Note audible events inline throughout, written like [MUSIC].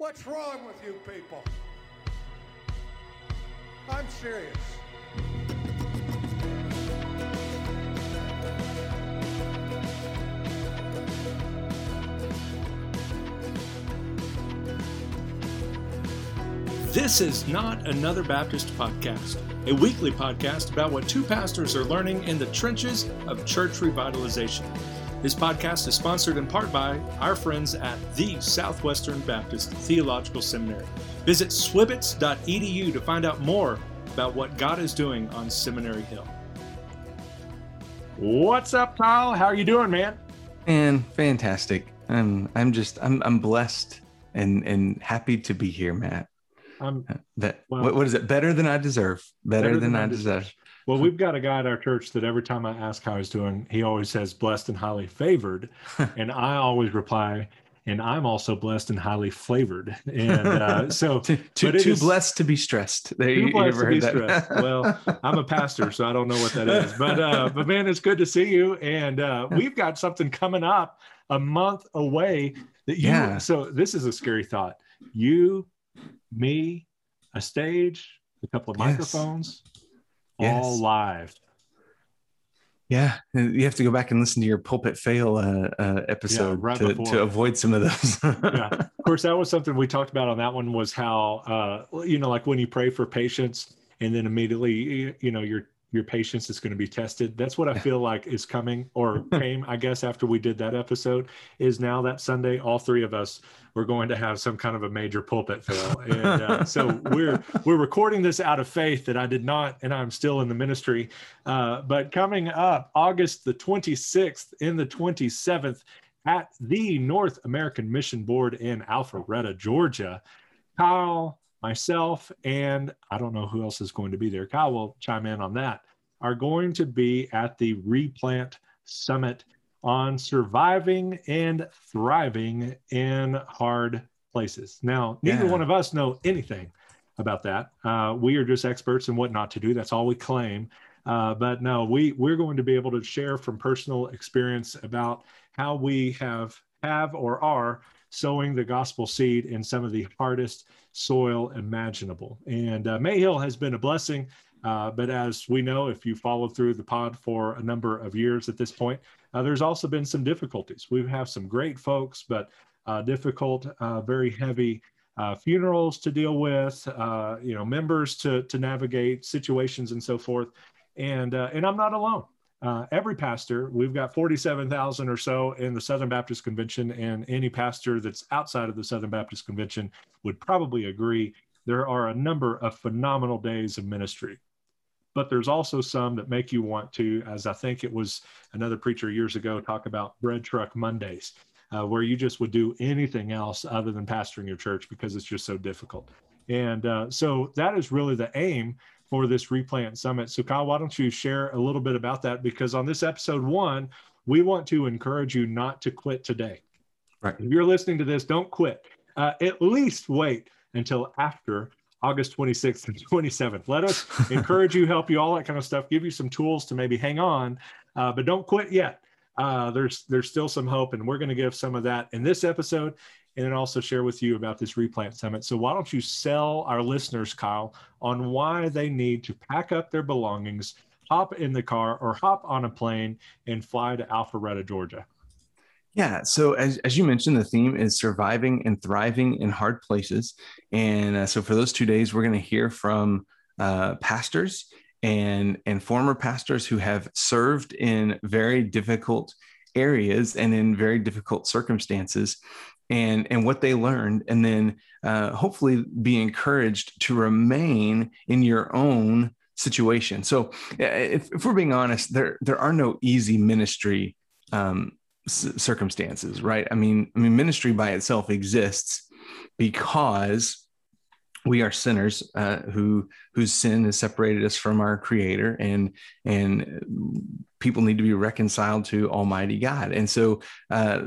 What's wrong with you people? I'm serious. This is not another Baptist podcast, a weekly podcast about what two pastors are learning in the trenches of church revitalization. This podcast is sponsored in part by our friends at the Southwestern Baptist Theological Seminary. Visit swibbits.edu to find out more about what God is doing on Seminary Hill. What's up, Kyle? How are you doing, man? Man, fantastic. I'm I'm just I'm I'm blessed and and happy to be here, Matt. I'm That Well- what, what is it? Better than I deserve. Better, than, I deserve. Well. We've got a guy at our church that every time I ask how he's doing, he always says blessed and highly favored, [LAUGHS] and I always reply, and I'm also blessed and highly flavored. And uh, [LAUGHS] so, Too, too, too is- blessed to be stressed. There, Too you, you blessed ever to be that? stressed. Well, I'm a pastor, so I don't know what that is. But uh, but man, it's good to see you. And uh, we've got something coming up a month away that you. Yeah. So this is a scary thought. You, me, a stage, a couple of Yes. microphones, all live. yeah, and you have to go back and listen to your pulpit fail uh, uh, episode right to, to avoid some of those. Yeah. [LAUGHS] Of course, that was something we talked about on that one. Was how uh, you know, like when you pray for patience, and then immediately you- know you know your your patience is going to be tested. That's what I feel like is coming or [LAUGHS] came, I guess, after we did that episode. Is now that Sunday, all three of us we're going to have some kind of a major pulpit fail, and uh, [LAUGHS] so we're we're recording this out of faith that I did not, and I'm still in the ministry. Uh, but coming up, August the 26th and the 27th at the North American Mission Board in Alpharetta, Georgia. Kyle, myself, and I don't know who else is going to be there. Kyle will chime in on that. Are going to be at the Replant Summit on surviving and thriving in hard places. Now, neither Yeah. one of us know anything about that. Uh, we are just experts in what not to do. That's all we claim. Uh, but no, we we're going to be able to share from personal experience about how we have have or are sowing the gospel seed in some of the hardest soil imaginable. And uh, Mayhill has been a blessing. Uh, but as we know, if you followed through the pod for a number of years at this point, uh, there's also been some difficulties. We have some great folks, but uh, difficult, uh, very heavy uh, funerals to deal with, uh, you know, members to to navigate, situations and so forth. And and I'm not alone. Uh, every pastor, we've got 47,000 or so in the Southern Baptist Convention, and any pastor that's outside of the Southern Baptist Convention would probably agree. There are a number of phenomenal days of ministry, but there's also some that make you want to, as I think it was another preacher years ago, talk about bread truck Mondays, uh, where you just would do anything else other than pastoring your church because it's just so difficult. And uh, so that is really the aim for this replant summit. So, Kyle, why don't you share a little bit about that? Because on this episode one, we want to encourage you not to quit today. Right. If you're listening to this, don't quit. Uh, at least wait until after August 26th and 27th. Let us [LAUGHS] encourage you, help you, all that kind of stuff. Give you some tools to maybe hang on, uh, but don't quit yet. Uh, there's there's still some hope, and we're going to give some of that in this episode, and then also share with you about this replant summit. So why don't you sell our listeners, Kyle, on why they need to pack up their belongings, hop in the car, or hop on a plane and fly to Alpharetta, Georgia. Yeah. So as, as you mentioned, the theme is surviving and thriving in hard places. And uh, so for those two days, we're going to hear from uh, pastors and and former pastors who have served in very difficult areas and in very difficult circumstances and and what they learned and then uh, hopefully be encouraged to remain in your own situation. So uh, if, if we're being honest there there are no easy ministry um, c- circumstances right? I mean i mean ministry by itself exists because we are sinners uh, who whose sin has separated us from our creator and and people need to be reconciled to almighty god. And so uh,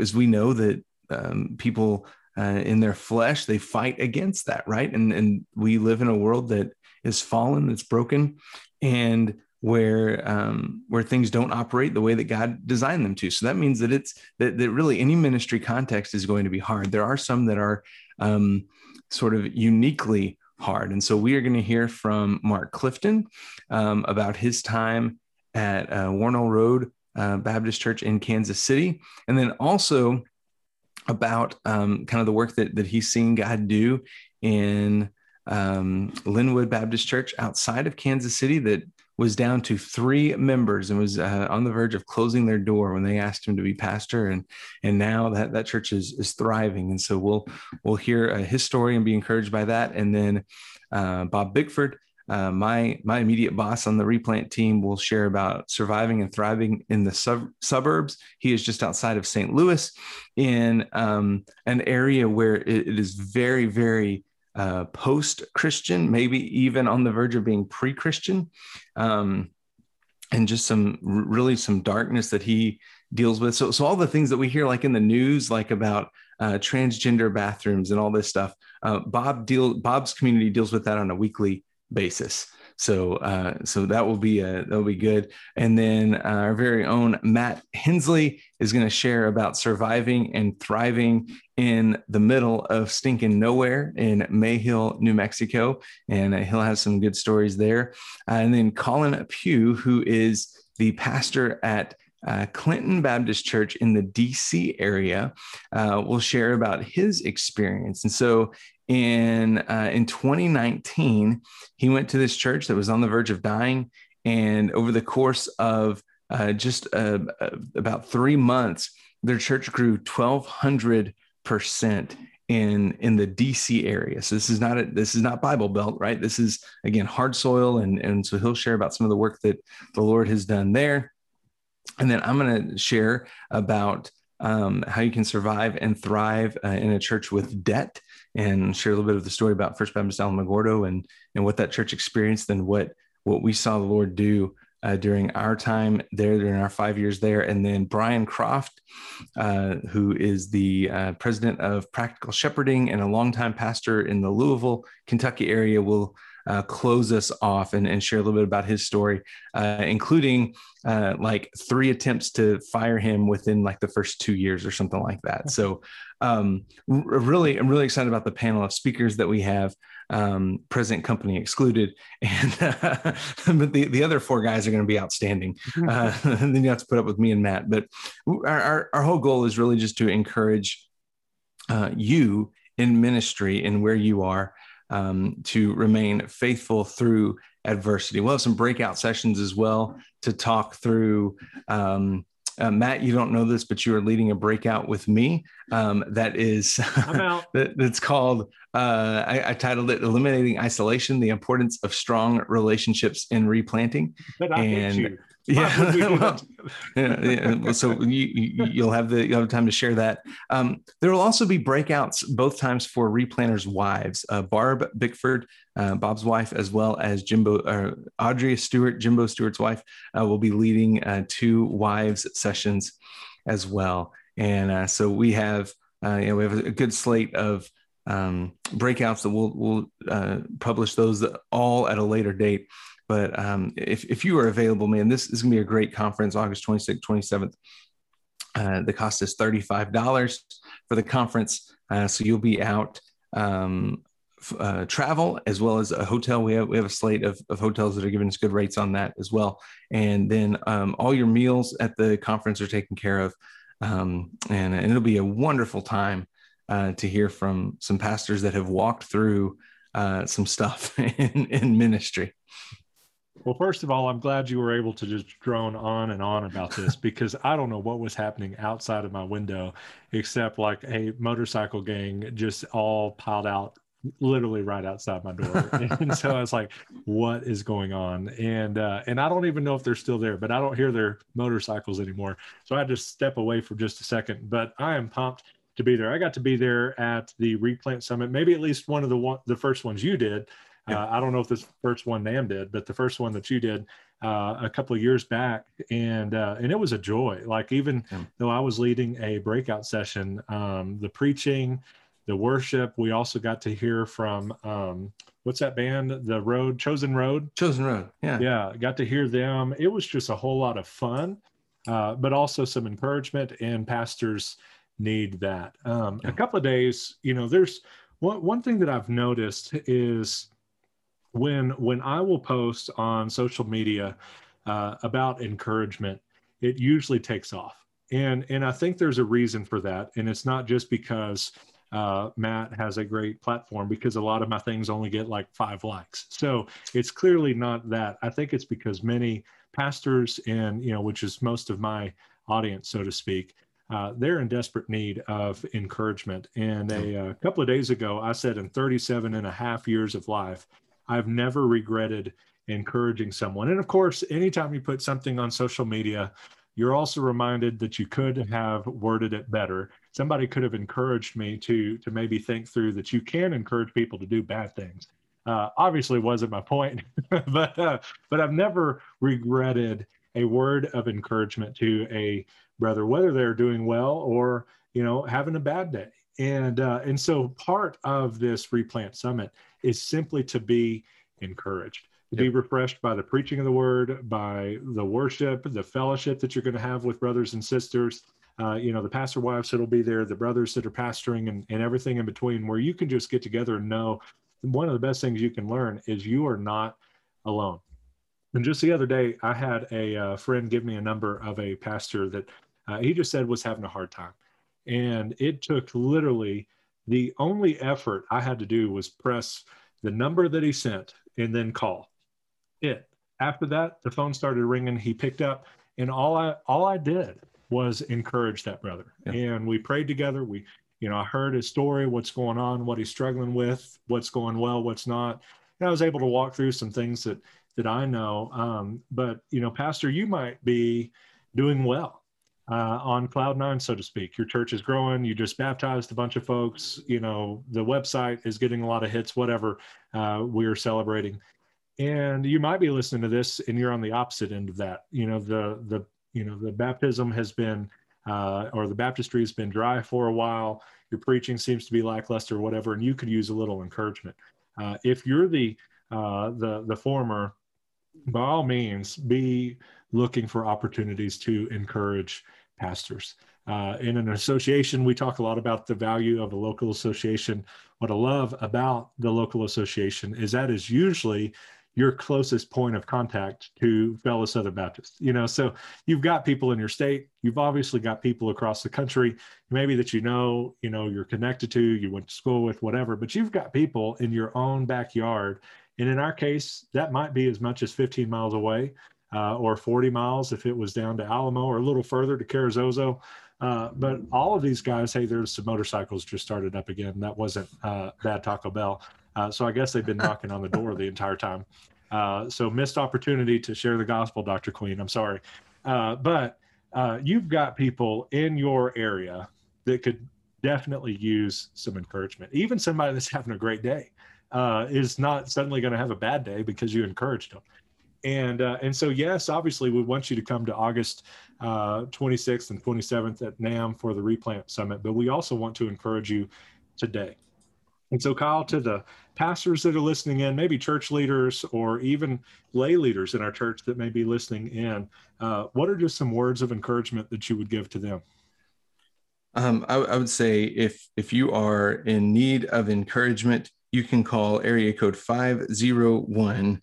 as we know that um, people uh, in their flesh they fight against that right and and we live in a world that is fallen that's broken and where um, where things don't operate the way that God designed them to. So that means that it's that, that really any ministry context is going to be hard. There are some that are um, sort of uniquely hard, and so we are going to hear from Mark Clifton um, about his time at uh, Wornall Road uh, Baptist Church in Kansas City, and then also about um, kind of the work that that he's seen God do in um, Linwood Baptist Church outside of Kansas City that was down to three members and was uh, on the verge of closing their door when they asked him to be pastor. And and now that that church is is thriving. And so we'll we'll hear uh, his story and be encouraged by that. And then uh, Bob Bickford uh, my my immediate boss on the replant team will share about surviving and thriving in the sub- suburbs. He is just outside of St. Louis, in um, an area where it, it is very very uh, post Christian, maybe even on the verge of being pre Christian, um, and just some really some darkness that he deals with. So, so all the things that we hear, like in the news, like about uh, transgender bathrooms and all this stuff, uh, Bob deal Bob's community deals with that on a weekly basis. So, uh, so that will be a, that will be good. And then uh, our very own Matt Henslee is going to share about surviving and thriving in the middle of stinking nowhere in Mayhill, New Mexico, and uh, he'll have some good stories there. Uh, and then Colin Pugh, who is the pastor at uh, Clinton Baptist Church in the DC area uh, will share about his experience. And so in uh, in 2019 he went to this church that was on the verge of dying. And over the course of uh, just uh, uh about three months their church grew 1200 percent in in the dc area. So this is not a, this is not bible belt right? This is again hard soil. And and so he'll share about some of the work that the lord has done there. And then i'm going to share about um, how you can survive and thrive uh, in a church with debt and share a little bit of the story about First Baptist Alamogordo and and what that church experienced and what what we saw the Lord do uh, during our time there, during our five years there. And then Brian Croft, uh, who is the uh, president of Practical Shepherding and a longtime pastor in the Louisville, Kentucky area, will uh, close us off and, and, share a little bit about his story, uh, including uh, like three attempts to fire him within like the first two years or something like that. So, um, really, I'm really excited about the panel of speakers that we have. Um, present company excluded, [LAUGHS] and uh, but the, the other four guys are going to be outstanding. Uh, [LAUGHS] and then you have to put up with me and Matt. But our, our, our whole goal is really just to encourage uh, you in ministry and where you are um, to remain faithful through adversity. We'll have some breakout sessions as well to talk through. Um, uh, Matt, you don't know this, but you are leading a breakout with me. Um, that is, [LAUGHS] that, that's called. Uh, I, I, titled it "Eliminating Isolation: The Importance of Strong Relationships in Replanting." and yeah, [LAUGHS] well, yeah, yeah. So you, you will have the you'll have time to share that. Um, there will also be breakouts both times for replanters' wives. Uh, Barb Bickford, uh, Bob's wife, as well as Jimbo uh, Audrey Stewart, Jimbo Stewart's wife, uh, will be leading uh, two wives sessions as well. And uh, so we have you know we have a good slate of um, breakouts that we'll we'll publish those all at a later date. But um, if, if you are available, man, this is going to be a great conference, August 26th, 27th. Uh, the cost is $35 for the conference. Uh, so you'll be out um, uh, travel as well as a hotel. We have, we have a slate of, of hotels that are giving us good rates on that as well. And then um, all your meals at the conference are taken care of. Um, and, and, it'll be a wonderful time uh, to hear from some pastors that have walked through uh, some stuff [LAUGHS] in, in ministry. Well, first of all, I'm glad you were able to just drone on and on about this [LAUGHS] because I don't know what was happening outside of my window except like a motorcycle gang just all piled out literally right outside my door. [LAUGHS] and so I was like, what is going on? And uh, and I don't even know if they're still there, but I don't hear their motorcycles anymore. So I just step away for just a second. But I am pumped to be there. I got to be there at the Replant Summit, maybe at least one of the one the first ones you did. Yeah. Uh, I don't know if this first one NAMB did, but the first one that you did uh, a couple of years back, and uh, and it was a joy. Like even yeah. though I was leading a breakout session, um, the preaching, the worship. We also got to hear from um, what's that band? The Road, Chosen Road. Chosen Road. Yeah. Yeah, got to hear them. It was just a whole lot of fun, uh, but also some encouragement, and pastors need that. Um, A couple of days, you know, there's one, one thing that I've noticed is when when I will post on social media uh, about encouragement, it usually takes off, and and I think there's a reason for that, and it's not just because uh, Matt has a great platform because a lot of my things only get like five likes. So it's clearly not that. I think it's because many pastors and you know, which is most of my audience, so to speak, uh, they're in desperate need of encouragement. And a, a, uh, couple of days ago, I said in 37 and a half years of life, I've never regretted encouraging someone. And of course, anytime you put something on social media, you're also reminded that you could have worded it better. Somebody could have encouraged me to to maybe think through that you can encourage people to do bad things. Uh, obviously, wasn't my point, [LAUGHS] but uh, but I've never regretted a word of encouragement to a brother, whether they're doing well or you know having a bad day. And uh, and so part of this replant summit is simply to be encouraged, to yep. be refreshed by the preaching of the word, by the worship, the fellowship that you're going to have with brothers and sisters. Uh, you know, the pastor wives that'll be there, the brothers that are pastoring, and, and everything in between, where you can just get together and know one of the best things you can learn is you are not alone. And just the other day, I had a uh, friend give me a number of a pastor that uh, he just said was having a hard time. And it took literally the only effort I had to do was press the number that he sent and then call it. After that, the phone started ringing. He picked up, and all I all I did was encourage that brother. Yeah. And we prayed together. We, you know, I heard his story, what's going on, what he's struggling with, what's going well, what's not. And I was able to walk through some things that that I know. Um, but you know, Pastor, you might be doing well uh, on cloud nine, so to speak. Your church is growing. You just baptized a bunch of folks. You know, the website is getting a lot of hits. Whatever uh, we're celebrating, and you might be listening to this, and you're on the opposite end of that. You know, the the you know the baptism has been uh, or the baptistry has been dry for a while. Your preaching seems to be lackluster, or whatever, and you could use a little encouragement. Uh, if you're the uh, the the former, by all means, be looking for opportunities to encourage pastors. Uh, in an association, we talk a lot about the value of a local association. What I love about the local association is that is usually your closest point of contact to fellow Southern Baptists. You know, so you've got people in your state, you've obviously got people across the country, maybe that you know, you know, you're connected to, you went to school with, whatever, but you've got people in your own backyard. And in our case, that might be as much as 15 miles away uh, or 40 miles if it was down to Alamo or a little further to Carrizozo. Uh, but all of these guys, hey, there's some motorcycles just started up again. That wasn't uh, bad Taco Bell. Uh, so I guess they've been [LAUGHS] knocking on the door the entire time. Uh, so missed opportunity to share the gospel, Dr. Queen. I'm sorry. Uh, but you've got people in your area that could definitely use some encouragement. Even somebody that's having a great day is not suddenly going to have a bad day because you encouraged them and uh, and so yes, obviously we want you to come to August uh, 26th and 27th at NAMB for the Replant Summit, but we also want to encourage you today. And so, Kyle, to the pastors that are listening in, maybe church leaders or even lay leaders in our church that may be listening in, uh, what are just some words of encouragement that you would give to them? Um, I, I would say if if you are in need of encouragement, you can call area code 501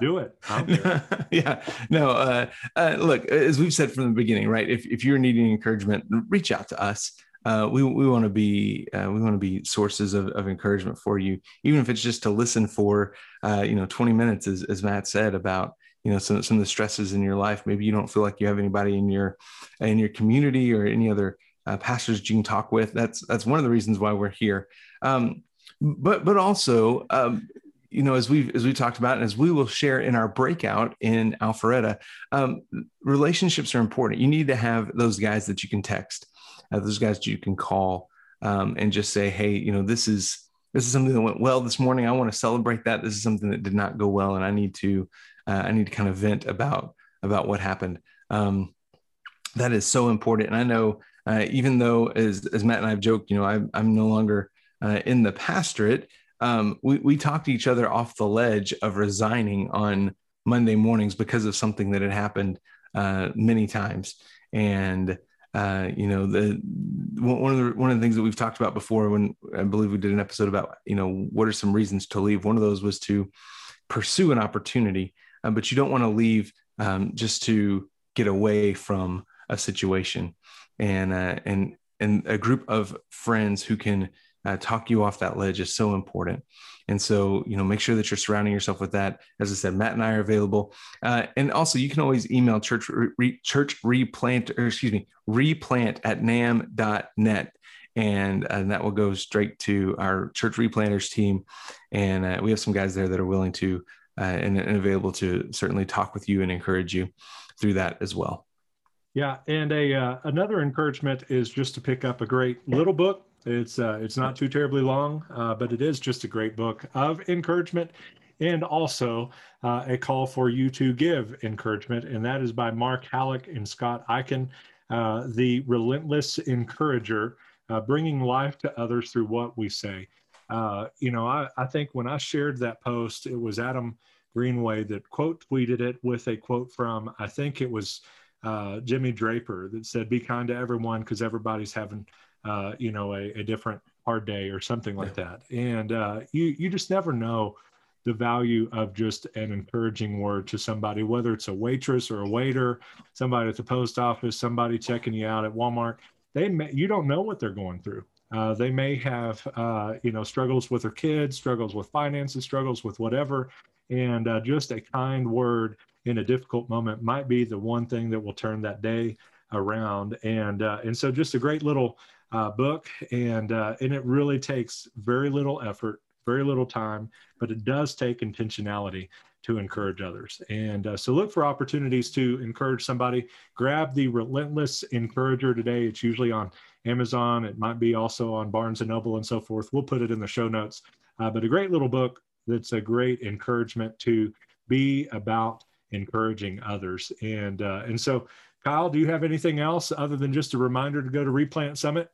do it. [LAUGHS] Yeah. No uh, uh, look as we've said from the beginning right if, if you're needing encouragement reach out to us. Uh, we, we want to be uh, we want to be sources of, of encouragement for you. Even if it's just to listen for uh, you know 20 minutes as, as matt said about you know some, some of the stresses in your life. Maybe you don't feel like you have anybody in your in your community or any other uh, pastors you can talk with. That's that's one of the reasons why we're here. Um, but but also, um, you know, as we as we talked about, and as we will share in our breakout in Alpharetta, um, relationships are important. You need to have those guys that you can text, uh, those guys that you can call, um, and just say, hey, you know, this is this is something that went well this morning. I want to celebrate that. This is something that did not go well, and I need to uh, I need to kind of vent about about what happened. Um, that is so important. And I know uh, even though, as, as Matt and I have joked, you know, I'm, I'm no longer uh, in the pastorate, um, we, we talked to each other off the ledge of resigning on Monday mornings because of something that had happened uh, many times. And uh, you know, the one of the one of the things that we've talked about before when I believe we did an episode about, you know, what are some reasons to leave? One of those was to pursue an opportunity, uh, but you don't want to leave um, just to get away from a situation. And uh, and and a group of friends who can uh, talk you off that ledge is so important. And so, you know, make sure that you're surrounding yourself with that. As I said, Matt and I are available. Uh, and also, you can always email church re, church replant or excuse me replant at namb.net. And, and that will go straight to our church replanters team. And uh, we have some guys there that are willing to uh, and, and available to certainly talk with you and encourage you through that as well. Yeah, and a uh, another encouragement is just to pick up a great little book. It's uh, it's not too terribly long, uh, but it is just a great book of encouragement, and also uh, a call for you to give encouragement, and that is by Mark Hallock and Scott Eichen, uh, the relentless encourager, uh, bringing life to others through what we say. you know, I, I think when I shared that post, it was Adam Greenway that quote tweeted it with a quote from I think it was uh, Jimmy Draper that said, "Be kind to everyone because everybody's having, uh, you know, a, a, different hard day or something like that." And uh, you you just never know the value of just an encouraging word to somebody, whether it's a waitress or a waiter, somebody at the post office, somebody checking you out at Walmart. They may, you don't know what they're going through. Uh, they may have, uh, you know, struggles with their kids, struggles with finances, struggles with whatever, and uh, just a kind word in a difficult moment might be the one thing that will turn that day around. And uh, and so just a great little uh, book, and uh, and it really takes very little effort, very little time, but it does take intentionality to encourage others. And uh, so look for opportunities to encourage somebody. Grab the Relentless Encourager today. It's usually on Amazon. It might be also on Barnes and Noble and so forth. We'll put it in the show notes. Uh, but a great little book that's a great encouragement to be about encouraging others. And uh, and so, Kyle, do you have anything else other than just a reminder to go to Replant Summit?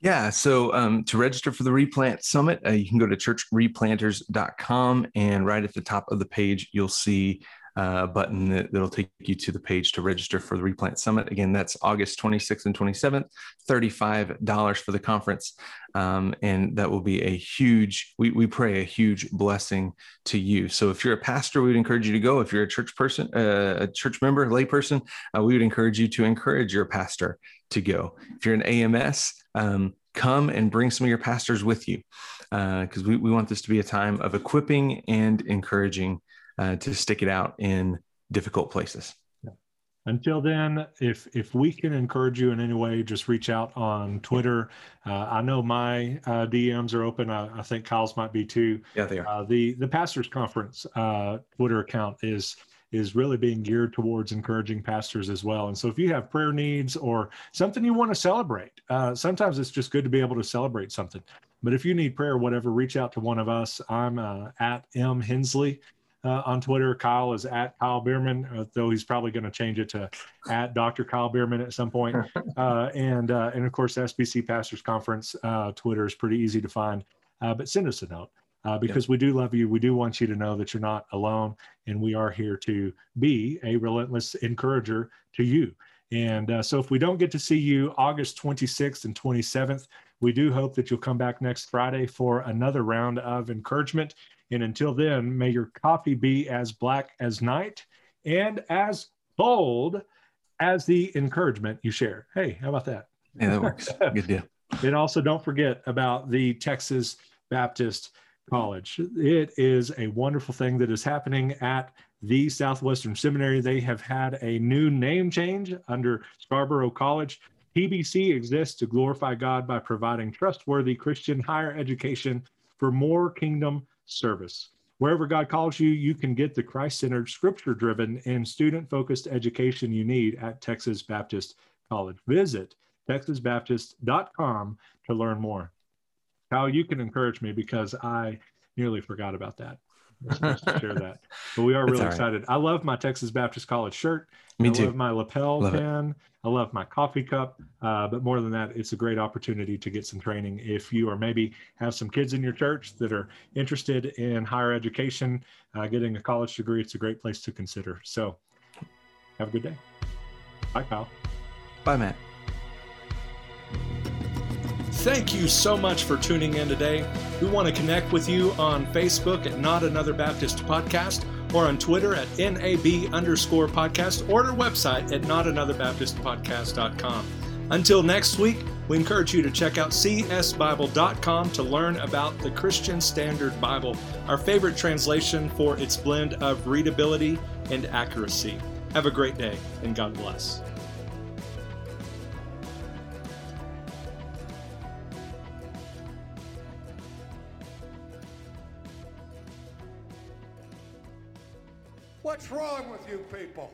Yeah. So um, to register for the Replant Summit, uh, you can go to churchreplanters.com and right at the top of the page, you'll see uh, button that, will take you to the page to register for the Replant Summit. Again, that's August 26th and 27th, $35 for the conference. Um, and that will be a huge, we, we pray a huge blessing to you. So if you're a pastor, we would encourage you to go. If you're a church person, uh, a church member, layperson, uh, we would encourage you to encourage your pastor to go. If you're an AMS, um, come and bring some of your pastors with you because uh, we, we want this to be a time of equipping and encouraging uh, to stick it out in difficult places. Until then, if if we can encourage you in any way, just reach out on Twitter. Uh, I know my uh, DMs are open. I, I, think Kyle's might be too. Yeah, they are. Uh, the the pastors conference uh, Twitter account is is really being geared towards encouraging pastors as well. And so, if you have prayer needs or something you want to celebrate, uh, sometimes it's just good to be able to celebrate something. But if you need prayer, whatever, reach out to one of us. I'm uh, at M Henslee uh, on Twitter. Kyle is at Kyle Bueermann, uh, though he's probably going to change it to at Dr. Kyle Bueermann at some point. [LAUGHS] Uh, and uh, and of course, SBC Pastors Conference uh, Twitter is pretty easy to find. Uh, but send us a note. because we do love you. We do want you to know that you're not alone, and we are here to be a relentless encourager to you. And so, if we don't get to see you August 26th and 27th, we do hope that you'll come back next Friday for another round of encouragement. And until then, may your coffee be as black as night and as bold as the encouragement you share. Hey, how about that? Yeah, that works. Good deal. [LAUGHS] and also, don't forget about the Texas Baptist College. It is a wonderful thing that is happening at the Southwestern Seminary. They have had a new name change under Scarborough College. TBC exists to glorify God by providing trustworthy Christian higher education for more kingdom service. Wherever God calls you, you can get the Christ centered, scripture driven, and student focused education you need at Texas Baptist College. Visit texasbaptist.com to learn more. How you can encourage me because I nearly forgot about that. Share that. But we are That's really all right. excited. I love my Texas Baptist College shirt. Me I too. love my lapel Love it. pin. I love my coffee cup. Uh, but more than that, it's a great opportunity to get some training. If you or maybe have some kids in your church that are interested in higher education, uh, getting a college degree, it's a great place to consider. So have a good day. Bye, Kyle. Bye, Matt. Thank you so much for tuning in today. We want to connect with you on Facebook at Not Another Baptist Podcast or on Twitter at NAB underscore podcast or our website at notanotherbaptistpodcast.com. Until next week, we encourage you to check out csbible.com to learn about the Christian Standard Bible, our favorite translation for its blend of readability and accuracy. Have a great day and God bless. What's wrong with you people?